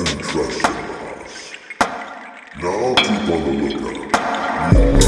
interest in us. Now keep on the lookout.